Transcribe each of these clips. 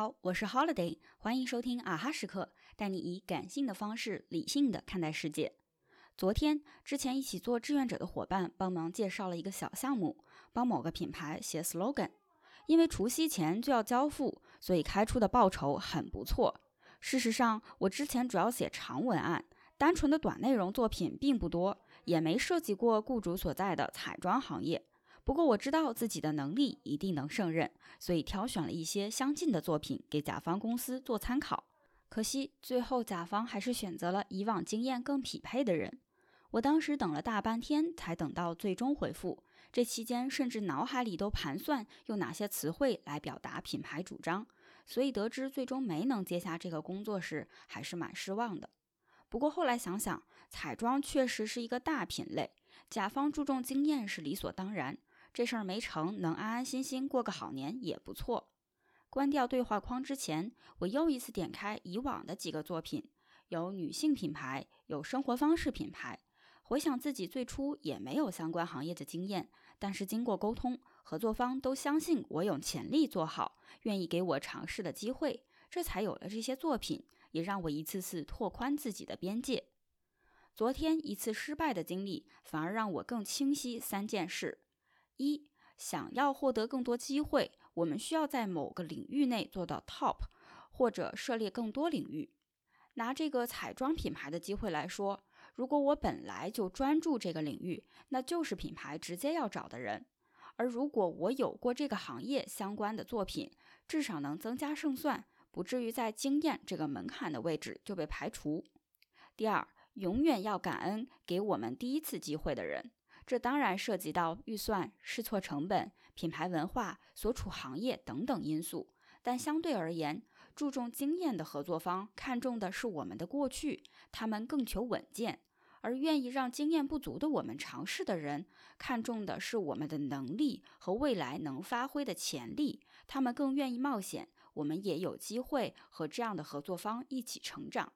好，我是 Holiday，欢迎收听啊哈时刻，带你以感性的方式理性的看待世界。昨天之前一起做志愿者的伙伴帮忙介绍了一个小项目，帮某个品牌写 slogan。因为除夕前就要交付，所以开出的报酬很不错。事实上，我之前主要写长文案，单纯的短内容作品并不多，也没涉及过雇主所在的彩妆行业。不过我知道自己的能力一定能胜任，所以挑选了一些相近的作品给甲方公司做参考。可惜最后甲方还是选择了以往经验更匹配的人。我当时等了大半天才等到最终回复，这期间甚至脑海里都盘算用哪些词汇来表达品牌主张，所以得知最终没能接下这个工作时，还是蛮失望的。不过后来想想，彩妆确实是一个大品类，甲方注重经验是理所当然。这事儿没成，能安安心心过个好年也不错。关掉对话框之前，我又一次点开以往的几个作品，有女性品牌，有生活方式品牌。回想自己最初也没有相关行业的经验，但是经过沟通，合作方都相信我有潜力做好，愿意给我尝试的机会，这才有了这些作品，也让我一次次拓宽自己的边界。昨天一次失败的经历，反而让我更清晰三件事：一，想要获得更多机会，我们需要在某个领域内做到 top，或者涉猎更多领域。拿这个彩妆品牌的机会来说。如果我本来就专注这个领域，那就是品牌直接要找的人；而如果我有过这个行业相关的作品，至少能增加胜算，不至于在经验这个门槛的位置就被排除。第二，永远要感恩给我们第一次机会的人，这当然涉及到预算、试错成本、品牌文化、所处行业等等因素。但相对而言，注重经验的合作方看重的是我们的过去，他们更求稳健；而愿意让经验不足的我们尝试的人，看重的是我们的能力和未来能发挥的潜力，他们更愿意冒险。我们也有机会和这样的合作方一起成长。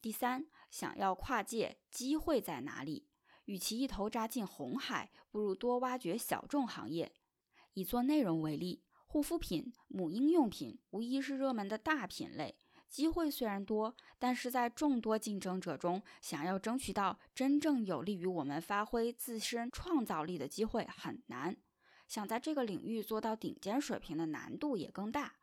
第三，想要跨界，机会在哪里？与其一头扎进红海，不如多挖掘小众行业。以做内容为例。护肤品、母婴用品无疑是热门的大品类，机会虽然多，但是在众多竞争者中，想要争取到真正有利于我们发挥自身创造力的机会很难。想在这个领域做到顶尖水平的难度也更大。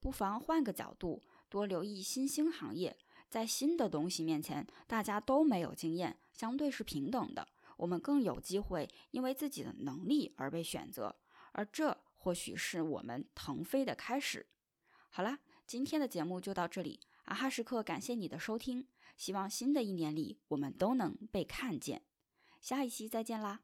不妨换个角度，多留意新兴行业，在新的东西面前，大家都没有经验，相对是平等的，我们更有机会因为自己的能力而被选择，而这。或许是我们腾飞的开始。好啦，今天的节目就到这里。阿哈时刻，感谢你的收听。希望新的一年里，我们都能被看见。下一期再见啦！